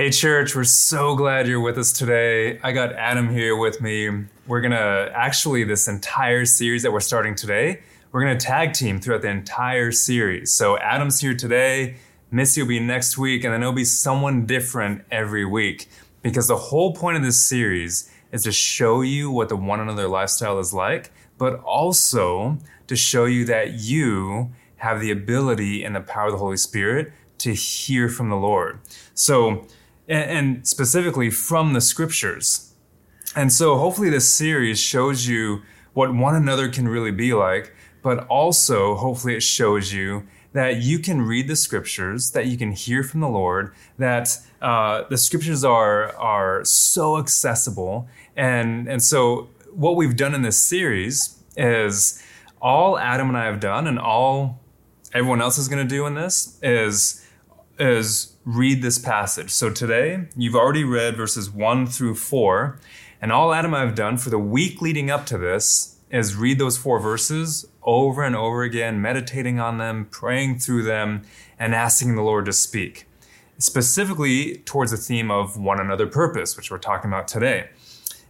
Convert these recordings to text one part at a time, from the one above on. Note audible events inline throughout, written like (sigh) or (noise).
Hey, church, we're so glad you're with us today. I got Adam here with me. We're going to actually, this entire series that we're starting today, we're going to tag team throughout the entire series. So, Adam's here today, Missy will be next week, and then it'll be someone different every week. Because the whole point of this series is to show you what the one another lifestyle is like, but also to show you that you have the ability and the power of the Holy Spirit to hear from the Lord. So, and, specifically from the scriptures. And so hopefully this series shows you what one another can really be like, but also hopefully it shows you that you can read the scriptures, that you can hear from the Lord, that uh, the scriptures are are so accessible, and and so what we've done in this series is all Adam and I have done, and all everyone else is going to do in this is is read this passage. So today, you've already read verses 1 through 4, and all Adam and I have done for the week leading up to this is read those four verses over and over again, meditating on them, praying through them, and asking the Lord to speak. Specifically towards the theme of one another purpose, which we're talking about today.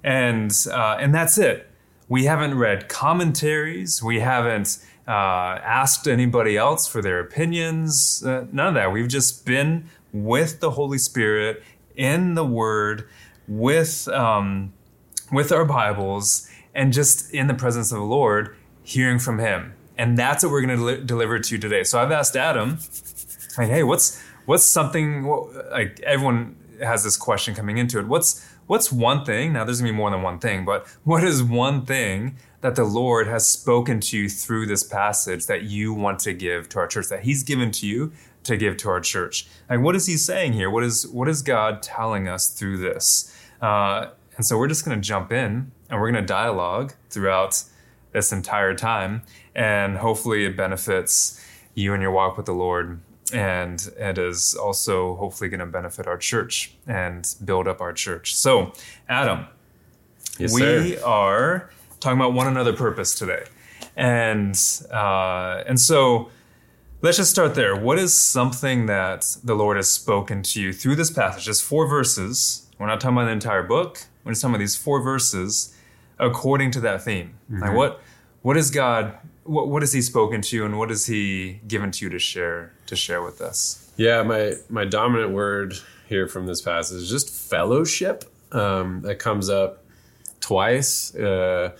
And, uh, and that's it. We haven't read commentaries. We haven't uh, asked anybody else for their opinions. Uh, none of that. We've just been with the Holy Spirit in the Word, with um, with our Bibles, and just in the presence of the Lord, hearing from Him. And that's what we're going to deliver to you today. So I've asked Adam, like, hey, what's what's something like everyone has this question coming into it. What's what's one thing? Now there's gonna be more than one thing, but what is one thing that the Lord has spoken to you through this passage that you want to give to our church, that He's given to you to give to our church. Like, what is he saying here? What is what is God telling us through this? Uh, and so we're just going to jump in and we're going to dialogue throughout this entire time, and hopefully it benefits you and your walk with the Lord. And it is also hopefully going to benefit our church and build up our church. So, Adam, yes, we sir. are talking about one another purpose today, and uh, and so Let's just start there. What is something that the Lord has spoken to you through this passage? Just four verses. We're not talking about the entire book. We're just talking about these four verses according to that theme. Mm-hmm. Like what what is God what what has he spoken to you and what has he given to you to share to share with us? Yeah, my my dominant word here from this passage is just fellowship. Um, that comes up twice. Uh,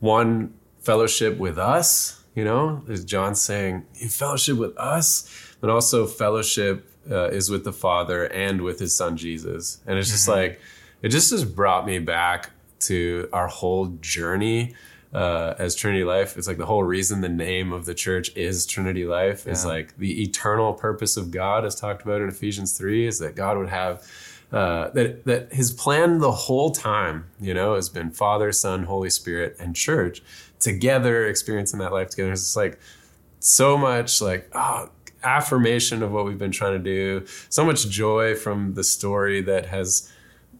one fellowship with us you know, is John saying, in fellowship with us, but also fellowship uh, is with the Father and with his son Jesus. And it's just mm-hmm. like, it just has brought me back to our whole journey uh, as Trinity Life. It's like the whole reason the name of the church is Trinity Life yeah. is like the eternal purpose of God, as talked about in Ephesians 3, is that God would have. Uh, that that his plan the whole time, you know, has been Father, Son, Holy Spirit, and Church, together, experiencing that life together. It's just like so much like oh, affirmation of what we've been trying to do. So much joy from the story that has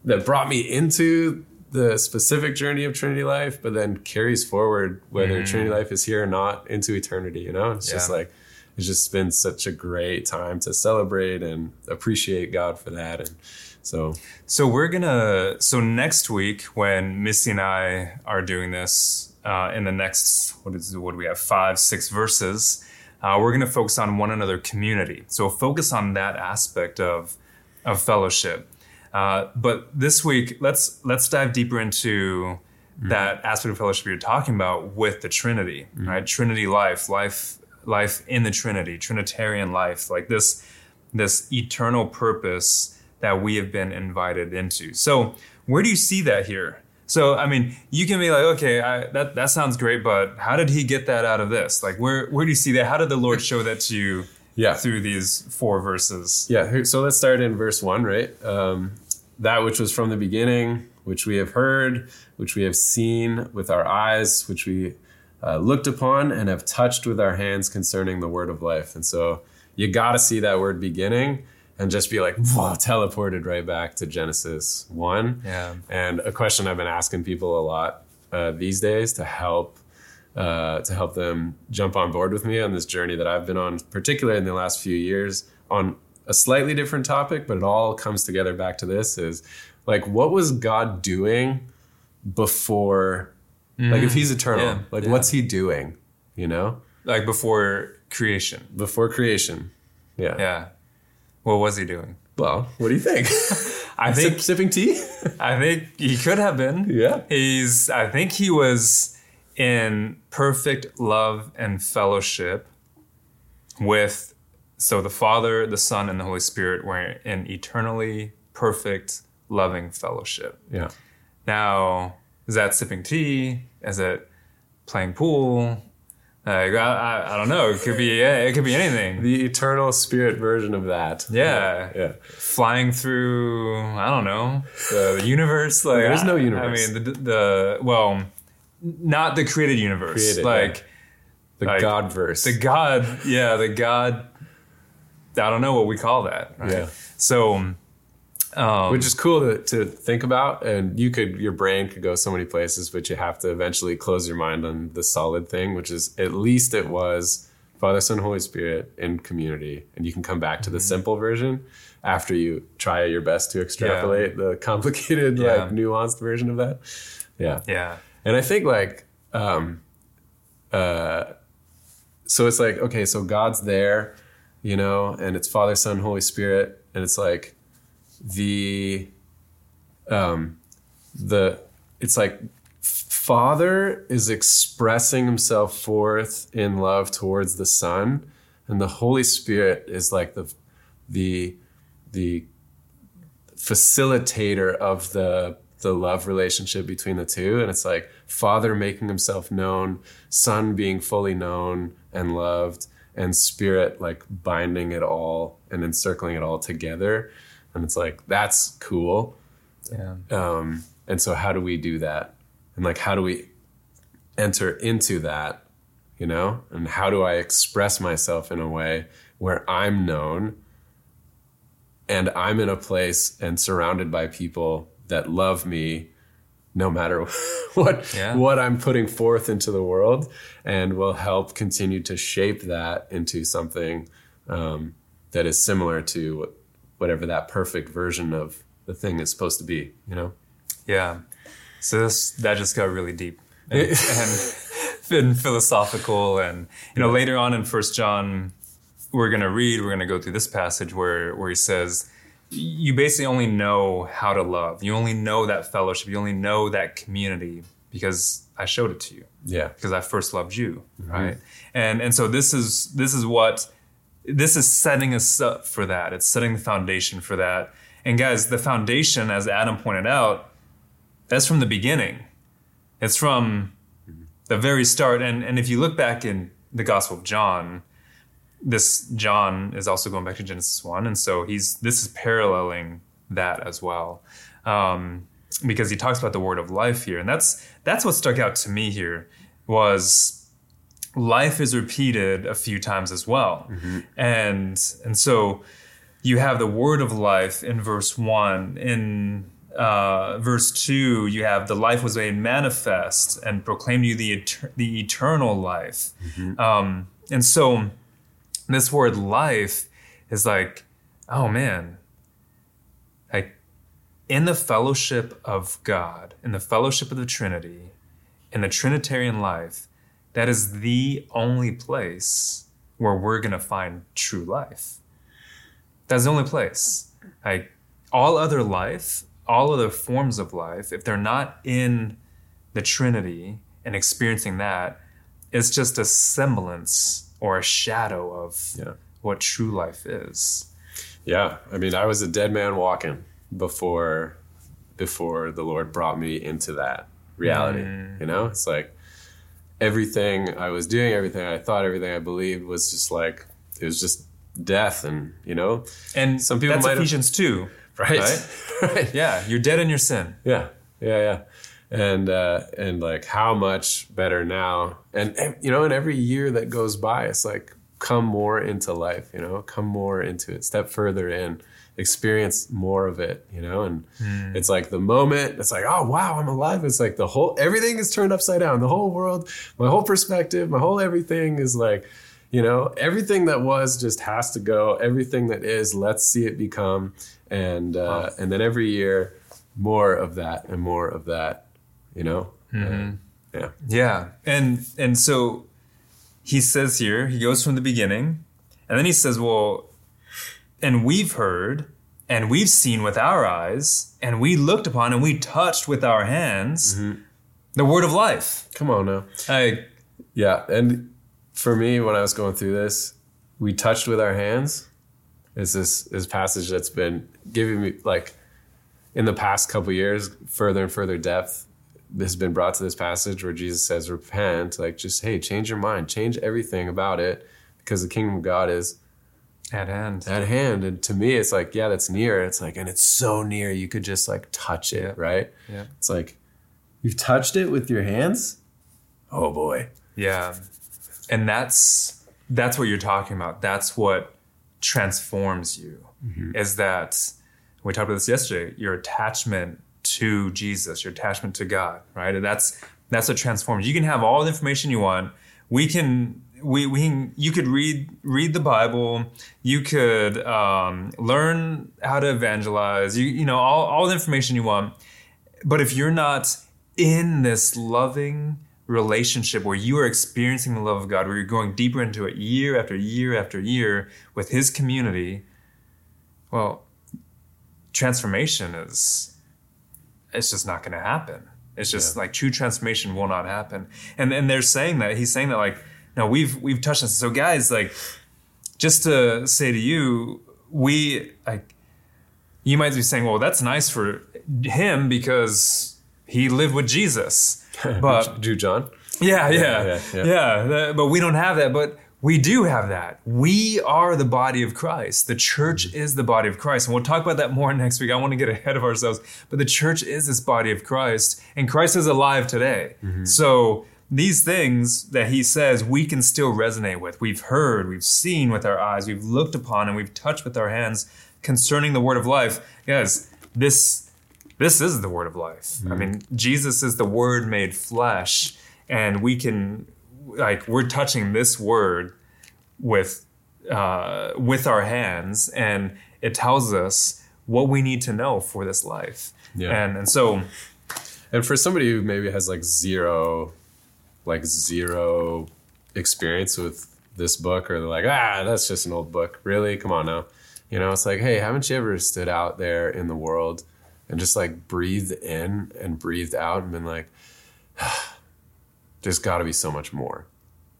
that brought me into the specific journey of Trinity life, but then carries forward whether mm. Trinity life is here or not into eternity. You know, it's yeah. just like it's just been such a great time to celebrate and appreciate God for that. And so, so we're gonna. So next week, when Missy and I are doing this, uh, in the next what is what do we have five six verses uh, we're going to focus on one another community so focus on that aspect of of fellowship uh, but this week let's let's dive deeper into mm-hmm. that aspect of fellowship you're talking about with the trinity mm-hmm. right trinity life life life in the trinity trinitarian life like this this eternal purpose that we have been invited into so where do you see that here so I mean, you can be like, okay, I, that that sounds great, but how did he get that out of this? Like, where where do you see that? How did the Lord show that to you? Yeah. through these four verses. Yeah. So let's start in verse one, right? Um, that which was from the beginning, which we have heard, which we have seen with our eyes, which we uh, looked upon and have touched with our hands concerning the word of life. And so you got to see that word beginning and just be like whoa, teleported right back to Genesis one. Yeah. And a question I've been asking people a lot uh, these days to help uh, to help them jump on board with me on this journey that I've been on, particularly in the last few years, on a slightly different topic, but it all comes together back to this is like, what was God doing before? Like, if He's eternal, Yeah, like, yeah. what's He doing? You know, Like before creation. before creation. Yeah. Yeah. What was he doing? Well, what do you think? (laughs) I (laughs) Sip, think sipping tea? I think he could have been. Yeah. He's I think he was in perfect love and fellowship with so the Father, the Son, and the Holy Spirit were in eternally perfect loving fellowship. yeah. Now, is that sipping tea? Is it playing pool? Like, I, I, I don't know. It could be yeah, it could be anything. The eternal spirit version of that. Yeah. Yeah. flying through I don't know the universe. Like There is no universe. I mean the the well, not the created universe. Created, like The Like, God verse. the God, yeah, the God. I don't know what we call that. Right? Yeah. So, um, which is cool to, to think about and you could your brain could go so many places but you have to eventually close your mind on the solid thing which is at least it was father son holy spirit in community and you can come back to the simple version after you try your best to extrapolate the (laughs) complicated Yeah. like nuanced version of that. Yeah. Yeah, and I think like, um, uh, so it's like, okay, so God's there, you know, and it's Father, Son, Holy Spirit, and it's like the, um, the, it's like Father is expressing himself forth in love towards the Son, and the Holy Spirit is like the, the, the facilitator of the the love relationship between the two. And it's like father making himself known son being fully known and loved and spirit like binding it all and encircling it all together and it's like that's cool. Yeah, um, and so how do we do that? And like how do we enter into that you know? And how do i express myself in a way where i'm known and i'm in a place and surrounded by people that love me no matter (laughs) what Yeah. what i'm putting forth into the world and will help continue to shape that into something um, that is similar to what- whatever that perfect version of the thing is supposed to be you know yeah. So this that just got really deep and, (laughs) and, and philosophical, and you know later on in First John, we're gonna read, we're gonna go through this passage where where he says. You basically only know how to love. You only know that fellowship. You only know that community because I showed it to you. yeah because I first loved you, mm-hmm. right? And and so this is this is what this is setting us up for that. It's setting the foundation for that. And guys, the foundation, as Adam pointed out, that's from the beginning. It's from the very start. And and if you look back in the Gospel of John, this John is also going back to Genesis one, and so he's this is paralleling that as well, um, because he talks about the word of life here, and that's that's what stuck out to me here was life is repeated a few times as well, and and so you have the word of life in verse one in. Uh, verse 2 you have the life was made manifest and proclaimed you the, the eternal life. Um, and so this word life is like, oh man, like in the fellowship of God, in the fellowship of the Trinity, in the Trinitarian life, that is the only place where we're gonna find true life. That's the only place. Like all other life, all other forms of life, if they're not in the Trinity and experiencing that, it's just a semblance or a shadow of Yeah. what true life is. Yeah, I mean, I was a dead man walking before before the Lord brought me into that reality. Mm. You know, it's like everything I was doing, everything I thought, everything I believed was just like it was just death, and you know, And Some people that's might have- Ephesians 2. (laughs) right, Right? right, Yeah, you're dead in your sin. yeah, yeah, yeah. And uh, and like how much better now, and, and you know, and every year that goes by, it's like come more into life, you know, come more into it, step further in, experience more of it, you know, and it's like the moment, it's like, oh wow, I'm alive. It's like the whole everything is turned upside down. The whole world, my whole perspective, my whole everything is like, You know, everything that was just has to go. Everything that is, let's see it become. And uh, and then every year, more of that and more of that. You know, And, yeah, Yeah. And and so he says here, he goes from the beginning, and then he says, Well, and we've heard, and we've seen with our eyes, and we looked upon and we touched with our hands mm-hmm. the word of life. come on now. I Yeah, and for me, when I was going through this, we touched with our hands. Is this this passage that's been giving me like in the past couple years, further and further depth has been brought to this passage where Jesus says, "Repent." Like, just hey, change your mind, change everything about it, because the kingdom of God is at hand. at hand. And to me, it's like, yeah, that's near. It's like, and it's so near, you could just like touch it, Yeah. right? Yeah. It's like you've touched it with your hands. Oh boy. Yeah. And that's that's what you're talking about. That's what transforms you. Mm-hmm. Is that we talked about this yesterday, your attachment to Jesus, your attachment to God, right? And that's that's what transforms. You can have all the information you want. We can we, we can, you could read read the Bible. You could um, learn how to evangelize. You you know all, all the information you want. But if you're not in this loving relationship where you are experiencing the love of God, where you're going deeper into it year after year after year with His community, well, transformation is it's just not going to happen. It's just like true transformation will not happen. And and they're saying that he's saying that like no, we've we've touched this. So guys, like just to say to you, we like you might be saying, well, that's nice for him because he lived with Jesus. (laughs) But do John. yeah, yeah, yeah. yeah, yeah. that- but we don't have that. But we do have that. We are the body of Christ. The church mm-hmm. is the body of Christ. And we'll talk about that more (laughs) next week. I want to get ahead of ourselves. But the church is this body of Christ, and Christ is alive today. Mm-hmm. So these things that he says we can still resonate with. We've heard, we've seen with our eyes, we've looked upon, and we've touched with our hands concerning the word of life. Guys, this this is the word of life. I mm-hmm. mean, Jesus is the word made flesh, and we can like we're touching this word with uh, with our hands, and it tells us what we need to know for this life. Yeah. And and so And for somebody who maybe has like zero, like zero experience with this book, or they're like, ah, that's just an old book. Really? Come on now. You know, it's like, hey, haven't you ever stood out there in the world and just like breathed in and breathed out and been like, there's got to be so much more.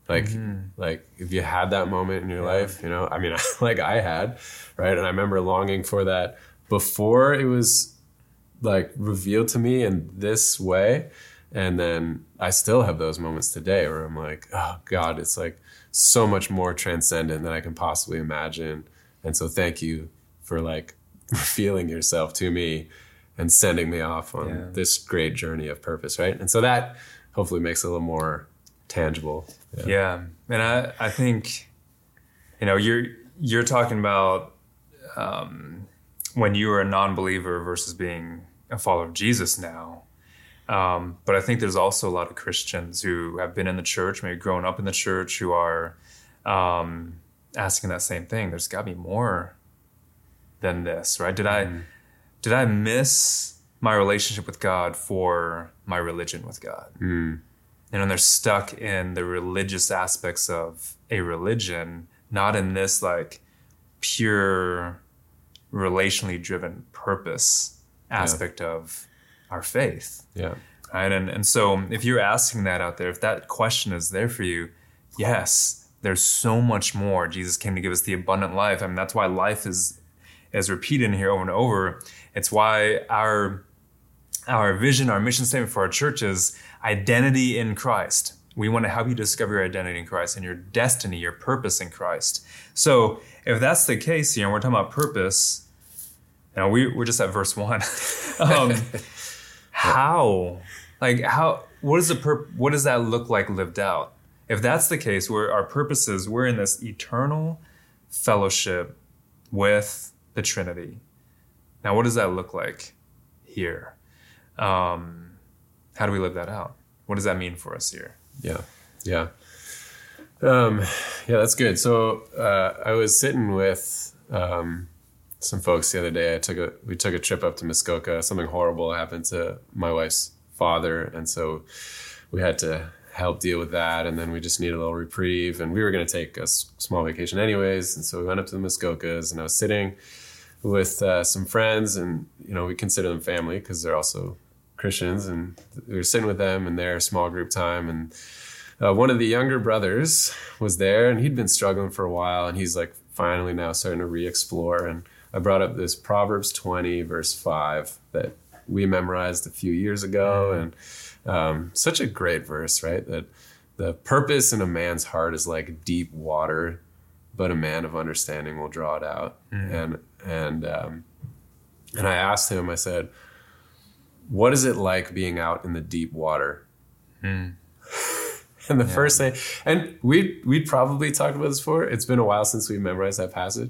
Like, mm-hmm. like if you had that moment in your life, you know, I mean, (laughs) like I had, right? And I remember longing for that before it was like revealed to me in this way and then i still have those moments today where i'm like oh god it's like so much more transcendent than i can possibly imagine and so thank you for like (laughs) revealing yourself to me and sending me off on Yeah. this great journey of purpose right and so that hopefully makes it a little more tangible yeah, Yeah, and I I think you know you're you're talking about um, when you were a non-believer versus being a follower of Jesus now. Um, but I think there's also a lot of Christians who have been in the church, maybe grown up in the church, who are um, asking that same thing. There's got to be more than this, right? Did I did I miss my relationship with God for my religion with God? Mm. and they're stuck in the religious aspects of a religion, not in this like pure relationally driven purpose aspect of our faith. yeah Right. And and so if you're asking that out there, if that question is there for you, yes, there's so much more. Jesus came to give us the abundant life. I mean, that's why life is is repeated in here over and over. It's why our our vision, our mission statement for our church is identity in Christ. We want to help you discover your identity in Christ and your destiny, your purpose in Christ. So if that's the case here, and we're talking about purpose, you know, we, we're just at verse one. (laughs) um, how, like, how, what is the pur- what does that look like lived out? If that's the case, where our purpose is, we're in this eternal fellowship with the Trinity. Now, what does that look like here? Um, how do we live that out? What does that mean for us here? Yeah, yeah. Um, yeah, that's good. So uh, I was sitting with um, some folks the other day. I took a we took a trip up to Muskoka. Something horrible happened to my wife's father, and so we had to help deal with that. And then we just needed a little reprieve. And we were going to take a s- small vacation anyways. And so we went up to the Muskokas, and I was sitting with uh, some friends, and you know we consider them family because they're also Christians, and we were sitting with them in their small group time, and uh, one of the younger brothers was there, and he'd been struggling for a while, and he's like finally now starting to re-explore. And I brought up this Proverbs twenty verse five that we memorized a few years ago, and um, such a great verse, right? That the purpose in a man's heart is like deep water, but a man of understanding will draw it out. And and um, and I asked him, I said, "What is it like being out in the deep water?" Hmm. (laughs) And the first thing, and we we'd probably talked about this before. It's been a while since we memorized that passage,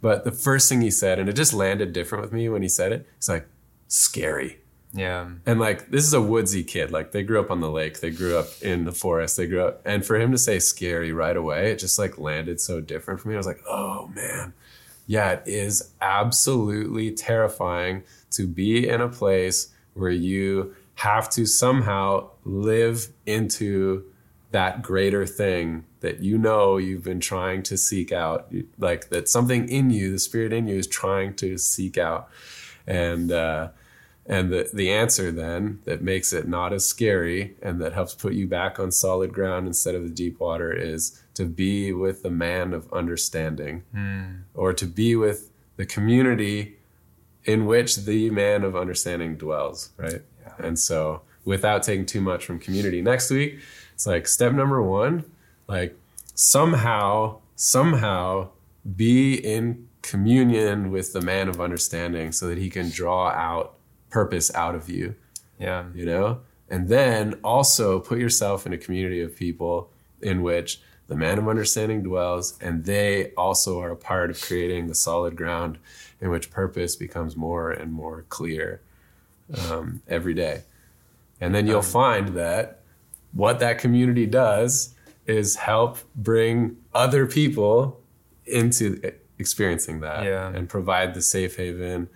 but the first thing he said, and it just landed different with me when he said it. It's like scary. Yeah. And like this is a woodsy kid. Like they grew up on the lake, they grew up in the forest, they grew up and for him to say scary right away, it just like landed so different for me. I was like, "Oh man. Yeah, it is absolutely terrifying to be in a place where you have to somehow live into that greater thing that you know you've been trying to seek out like that something in you the spirit in you is trying to seek out. And uh and the, the answer then that makes it not as scary and that helps put you back on solid ground instead of the deep water is to be with the man of understanding or to be with the community in which the man of understanding dwells, right? And so without taking too much from community next week, it's like step number one, like somehow, somehow be in communion with the man of understanding so that he can draw out purpose out of you Yeah. you know and then also put yourself in a community of people in which the man of understanding dwells and they also are a part of creating the solid ground in which purpose becomes more and more clear um, every day and then you'll find that what that community does is help bring other people into experiencing that Yeah. and provide the safe haven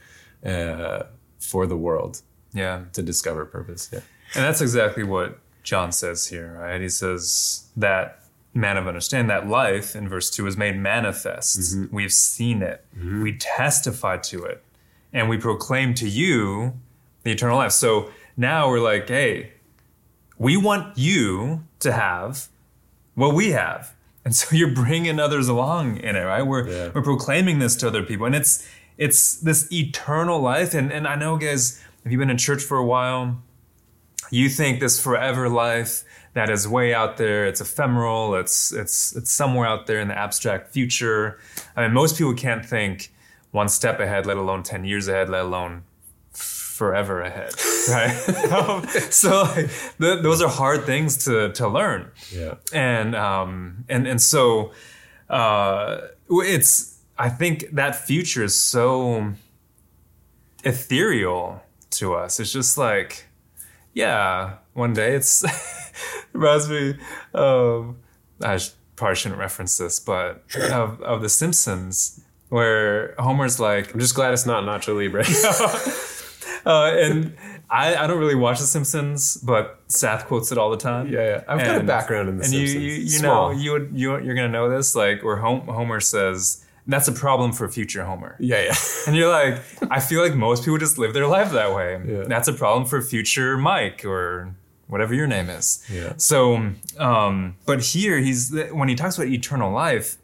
uh, for the world Yeah. to discover purpose. Yeah. And that's exactly what John says here, right? He says that man of understanding, that life in verse 2 is made manifest. Mm-hmm. We've seen it, mm-hmm. we testify to it, and we proclaim to you the eternal life. So now we're like, hey, we want you to have what we have. And so (laughs) you're bringing others along in it, right? We're, Yeah. we're proclaiming this to other people. And it's, it's this eternal life. And, and I know, guys, if you've been in church for a while, you think this forever life that is way out there. It's ephemeral. It's it's it's somewhere out there in the abstract future. I mean most people can't think one step ahead let alone 10 years ahead let alone forever ahead (laughs) right? (laughs) Um, so like, th- those are hard things to to learn. Yeah. and um and and so uh it's i think that future is so ethereal to us. It's just like yeah one day it's (laughs) (laughs) reminds me of i sh- probably shouldn't reference this but of, of the simpsons where homer's like I'm just glad it's not Nacho Libre. (laughs) uh, and I, I don't really watch The Simpsons, but Seth quotes it all the time. Yeah, yeah. I've got a background in The and Simpsons. you, you, you know, you would, you, you're gonna know this, like where Hom- Homer says that's a problem for future Homer, yeah, yeah. and you're like, I feel like most people just live their life that way. Yeah. That's a problem for future Mike or whatever your name is. Yeah. So, um, but here he's when he talks about eternal life,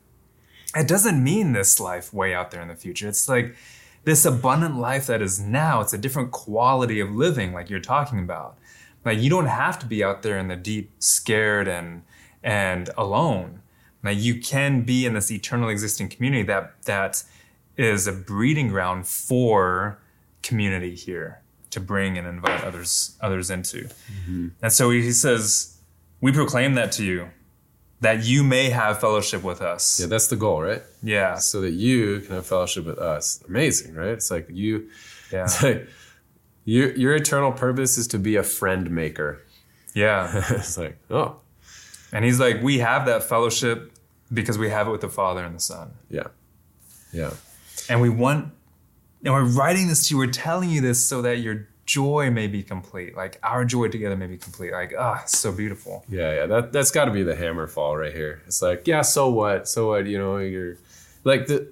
it doesn't mean this life way out there in the future. It's like this abundant life that is now. It's a different quality of living, like you're talking about. Like you don't have to be out there in the deep, scared and and alone. Like you can be in this eternal existing community that that is a breeding ground for community here to bring and invite others others into. Mm-hmm. And so he says, "We proclaim that to you, that you may have fellowship with us." Yeah, that's the goal, right? Yeah, So that you can have fellowship with us. Amazing, right? It's like you, yeah, it's like your your eternal purpose is to be a friend maker. yeah, (laughs) it's like, oh, And he's like, we have that fellowship because we have it with the Father and the Son. Yeah. Yeah. And we want, and we're writing this to you, we're telling you this so that your joy may be complete. Like our joy together may be complete. Like, ah, so beautiful. Yeah, yeah. That that's got to be the hammer fall right here. It's like, yeah, so what? So what? You know, you're like the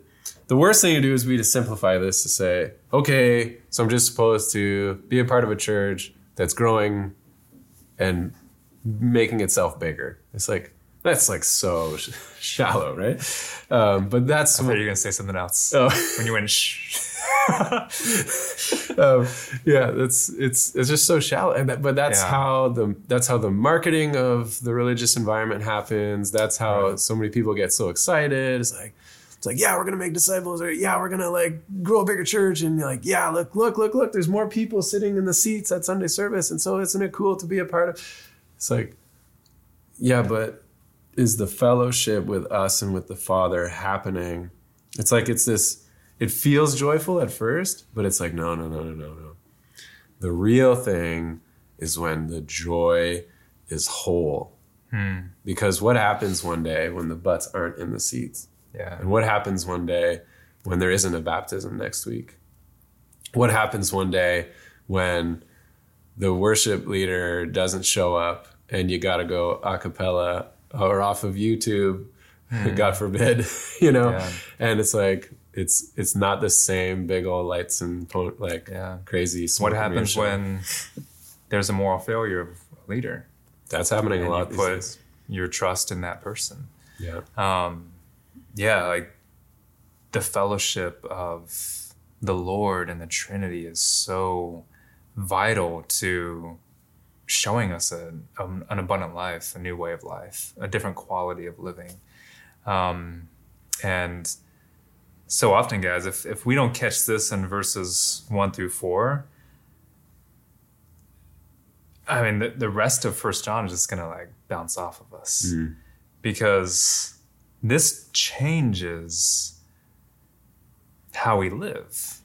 the worst thing to do is be to simplify this to say, okay, so I'm just supposed to be a part of a church that's growing and making itself bigger. It's like that's like so sh- (laughs) shallow, right? Um, but that's I thought you were gonna say something else Oh. when you went. (laughs) Shh. (laughs) um, yeah, that's it's it's just so shallow, and that, but that's Yeah. how the that's how the marketing of the religious environment happens. That's how so many people get so excited. It's like it's like yeah, we're gonna make disciples, or yeah, we're gonna like grow a bigger church, and you're like yeah, look, look, look, look, there's more people sitting in the seats at Sunday service, and so isn't it cool to be a part of? It's like yeah, but is the fellowship with us and with the Father happening? It's like it's this. It feels joyful at first, but it's like no, no, no, no, no, no. The real thing is when the joy is whole. Hmm. Because what happens one day when the butts aren't in the seats? Yeah. And what happens one day when there isn't a baptism next week? What happens one day when the worship leader doesn't show up and you got to go a cappella or off of YouTube, hmm. (laughs) God forbid, (laughs) you know? Yeah. And it's like, it's it's not the same big old lights and po- like Yeah. crazy. What and happens when there's a moral failure of a leader that's happening a lot? you put days. your trust in that person? Yeah, um, yeah, like the fellowship of the Lord and the Trinity is so vital to showing us a, um, an abundant life, a new way of life, a different quality of living. Um, and so often, guys, if, if we don't catch this in verses one through four, I mean, the, the rest of First John is just gonna like bounce off of us because this changes how we live.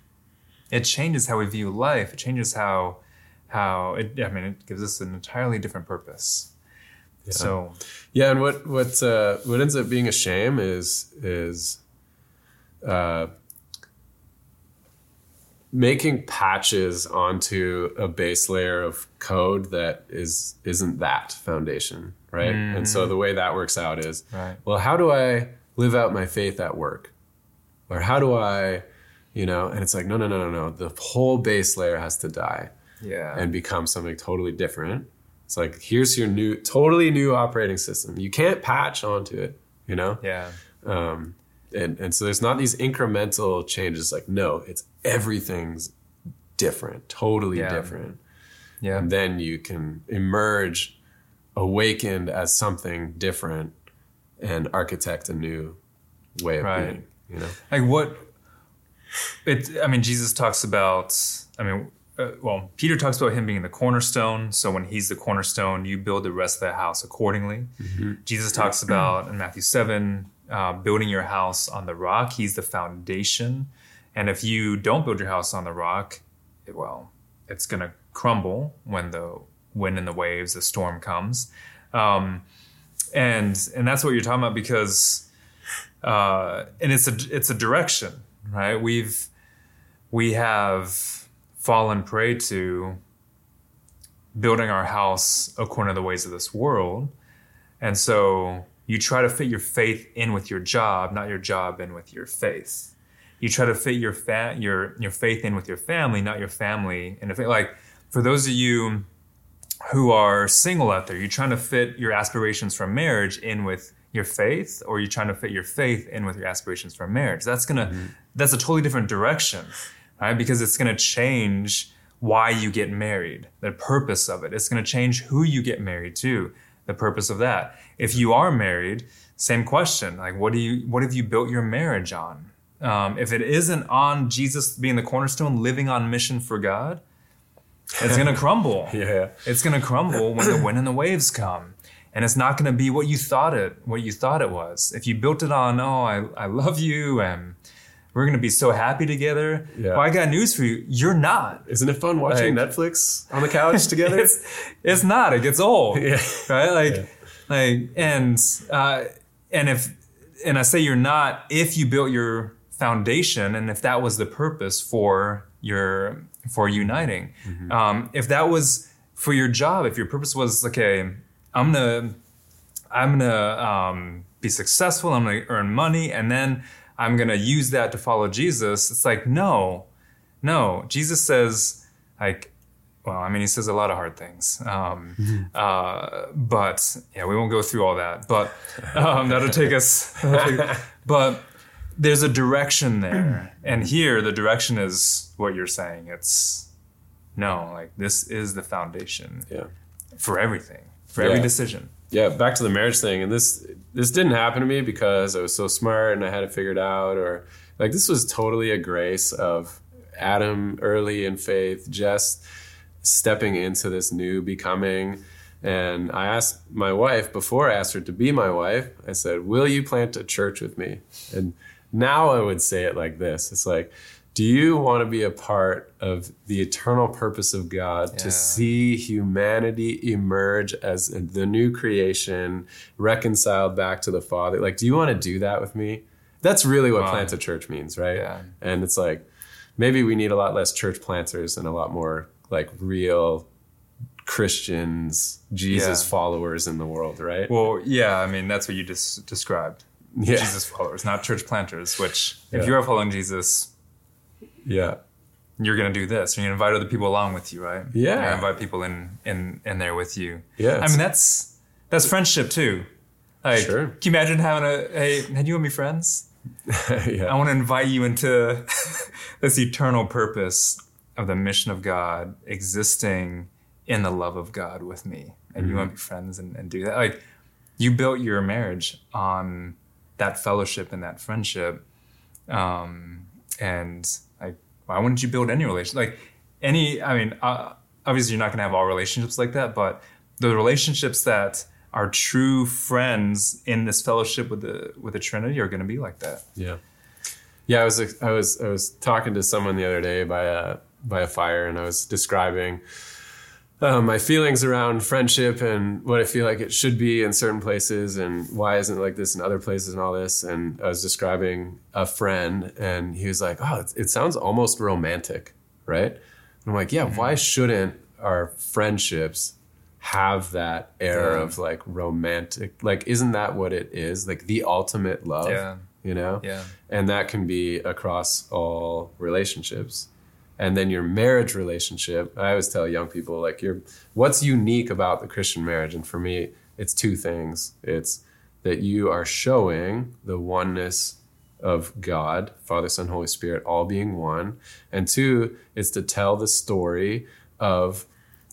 It changes how we view life. It changes how how it. I mean, it gives us an entirely different purpose. So Yeah, and what what uh, what ends up being a shame is is uh, making patches onto a base layer of code that is isn't that foundation, right? And so the way that works out is, Right. well, how do I live out my faith at work, or how do I, you know? And it's like, no, no, no, no, no. The whole base layer has to die yeah, and become something totally different. It's like here's your new, totally new operating system. You can't patch onto it, you know. yeah, Um, and and so there's not these incremental changes. Like no, it's everything's different, totally Yeah. different. yeah. And then you can emerge, awakened as something different, and architect a new way of Right. being. You know. like what it i mean jesus talks about i mean uh, well peter talks about him being the cornerstone so when he's the cornerstone you build the rest of the house accordingly jesus talks about in matthew 7 uh, building your house on the rock he's the foundation. And if you don't build your house on the rock it, well it's going to crumble when the wind and the waves the storm comes. Um, and and that's what you're talking about because uh, and it's a it's a direction, right? We've we have fallen prey to building our house according to the ways of this world, and so you try to fit your faith in with your job, not your job in with your faith. You try to fit your fa- your your faith in with your family, not your family. And if like for those of you who are single out there, you're trying to fit your aspirations for marriage in with your faith, or you're trying to fit your faith in with your aspirations for marriage. That's gonna mm-hmm. that's a totally different direction, right? Because it's gonna change why you get married, the purpose of it. It's gonna change who you get married to, the purpose of that. If you are married, same question. Like, what do you what have you built your marriage on? Um, if it isn't on Jesus being the cornerstone, living on mission for God, it's gonna (laughs) crumble. Yeah. It's gonna crumble when the wind and the waves come. And it's not gonna be what you thought it what you thought it was. If you built it on, oh, I, I love you and we're gonna be so happy together. Yeah. Well, I got news for you. You're not. Isn't it fun watching Like- Netflix on the couch (laughs) together? It's it's not. It gets old. (laughs) Yeah. Right? Like like and uh, and if and I say you're not if you built your foundation and if that was the purpose for your for uniting, um, if that was for your job, if your purpose was okay, I'm gonna I'm gonna um, be successful. I'm gonna earn money, and then I'm gonna use that to follow Jesus. It's like no, no. Jesus says like, well, I mean, he says a lot of hard things, um, (laughs) uh, but yeah, we won't go through all that. But um, that'll take us. (laughs) that'll take- but there's a direction there, and here the direction is what you're saying. It's no, like this is the foundation Yeah. for everything, for every decision. Yeah back to the marriage thing and this this didn't happen to me because i was so smart and i had it figured out or like this was totally a grace of adam early in faith just stepping into this new becoming. And i asked my wife before i asked her to be my wife i said will you plant a church with me? And now i would say it like this it's like do you want to be a part of the eternal purpose of God Yeah. to see humanity emerge as the new creation, reconciled back to the Father? Like, do you want to do that with me? That's really what Wow. plant a church means, right? Yeah. And it's like maybe we need a lot less church planters and a lot more like real Christians, Jesus Yeah. followers in the world, right? Well, yeah, I mean that's what you just described. yeah. Jesus followers, not church planters. Which, if you are following Jesus, Yeah. you're gonna do this. You're gonna invite other people along with you, right? Yeah. Invite people in in in there with you. Yeah, I mean that's that's friendship too. Like, Sure. can you imagine having a hey, had you and me friends? (laughs) yeah. I want to invite you into (laughs) this eternal purpose of the mission of God existing in the love of God with me. And you want to be friends and, and do that. Like you built your marriage on that fellowship and that friendship. Um, and why wouldn't you build any relationship? Like any, I mean, uh, obviously you're not going to have all relationships like that, but the relationships that are true friends in this fellowship with the with the Trinity are going to be like that. Yeah, yeah. I was I was I was talking to someone the other day by a by a fire, and I was describing uh, my feelings around friendship and what I feel like it should be in certain places, and why isn't it like this in other places, and all this. And I was describing a friend, and he was like, "Oh, it, it sounds almost romantic, right?" And I'm like, "Yeah. Why shouldn't our friendships?" have that air Yeah. of like romantic like isn't that what it is like the ultimate love Yeah. you know Yeah. and that can be across all relationships and then your marriage relationship. I always tell young people like your what's unique about the christian marriage? And for me it's two things. It's that you are showing the oneness of god father son holy spirit all being one. And two it's to tell the story of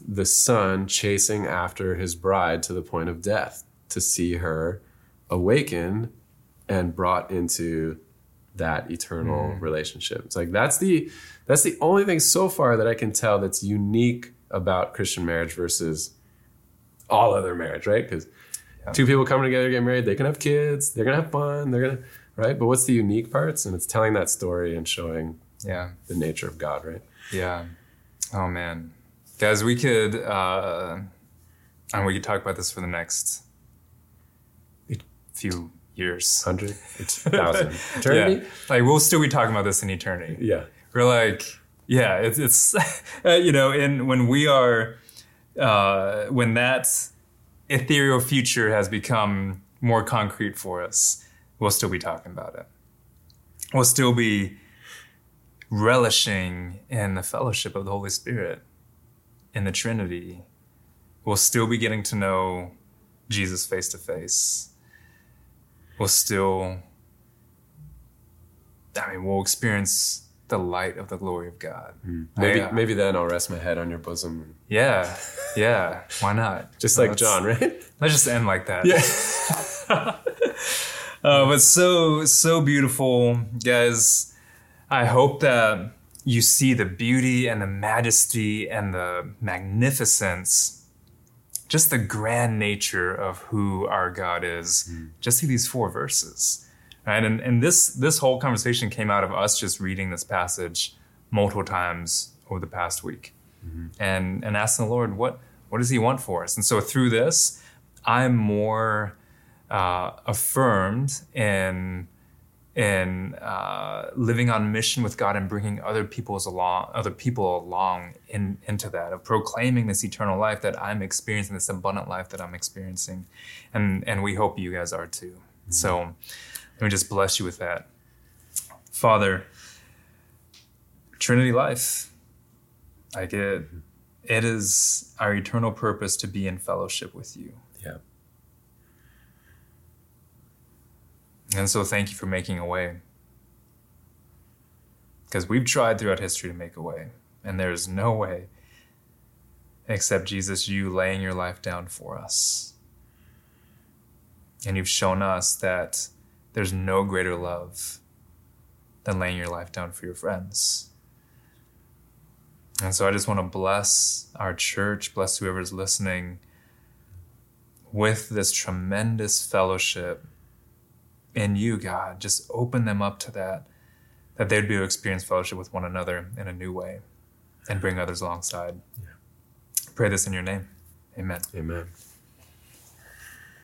the son chasing after his bride to the point of death to see her awakened and brought into that eternal relationship. It's like that's the that's the only thing so far that I can tell that's unique about Christian marriage versus all other marriage, right? Because two people coming together get married, they can have kids, they're gonna have fun, they're gonna right. But what's the unique parts? And it's telling that story and showing Yeah. the nature of God, right? Yeah. Oh man, guys, we could uh, and we could talk about this for the next few years. Hundred, (laughs) thousand, eternity. Yeah. Like we'll still be talking about this in eternity. Yeah. We're like, yeah, it's it's (laughs) uh, you know, and when we are uh, when that ethereal future has become more concrete for us, we'll still be talking about it. We'll still be relishing in the fellowship of the Holy Spirit, in the Trinity. We'll still be getting to know Jesus face to face. We'll still, I mean, we'll experience the light of the glory of God. Maybe I, uh, maybe then I'll rest my head on your bosom, Yeah, yeah. Why not? (laughs) just like let's- John, right? Let's just end like that. Yeah. (laughs) Uh, but so so beautiful, guys. I hope that you see the beauty and the majesty and the magnificence, just the grand nature of who our God is. Just through these four verses, right? And and this this whole conversation came out of us just reading this passage multiple times over the past week, and and asking the Lord what what does He want for us. And so through this, I'm more uh, affirmed in in uh, living on mission with God and bringing other people's along, other people along in, into that of proclaiming this eternal life that I'm experiencing, this abundant life that I'm experiencing, and and we hope you guys are too. Mm-hmm. So let me just bless you with that, Father. Trinity life, like it, it is our eternal purpose to be in fellowship with you. Yeah. And so thank you for making a way. Because we've tried throughout history to make a way, and there's no way except Jesus, you laying your life down for us. And you've shown us that there's no greater love than laying your life down for your friends. And so I just want to bless our church, bless whoever's listening with this tremendous fellowship in you, God. Just open them up to that, that they'd be able to experience fellowship with one another in a new way and bring others alongside. Yeah. Pray this in your name. Amen. Amen.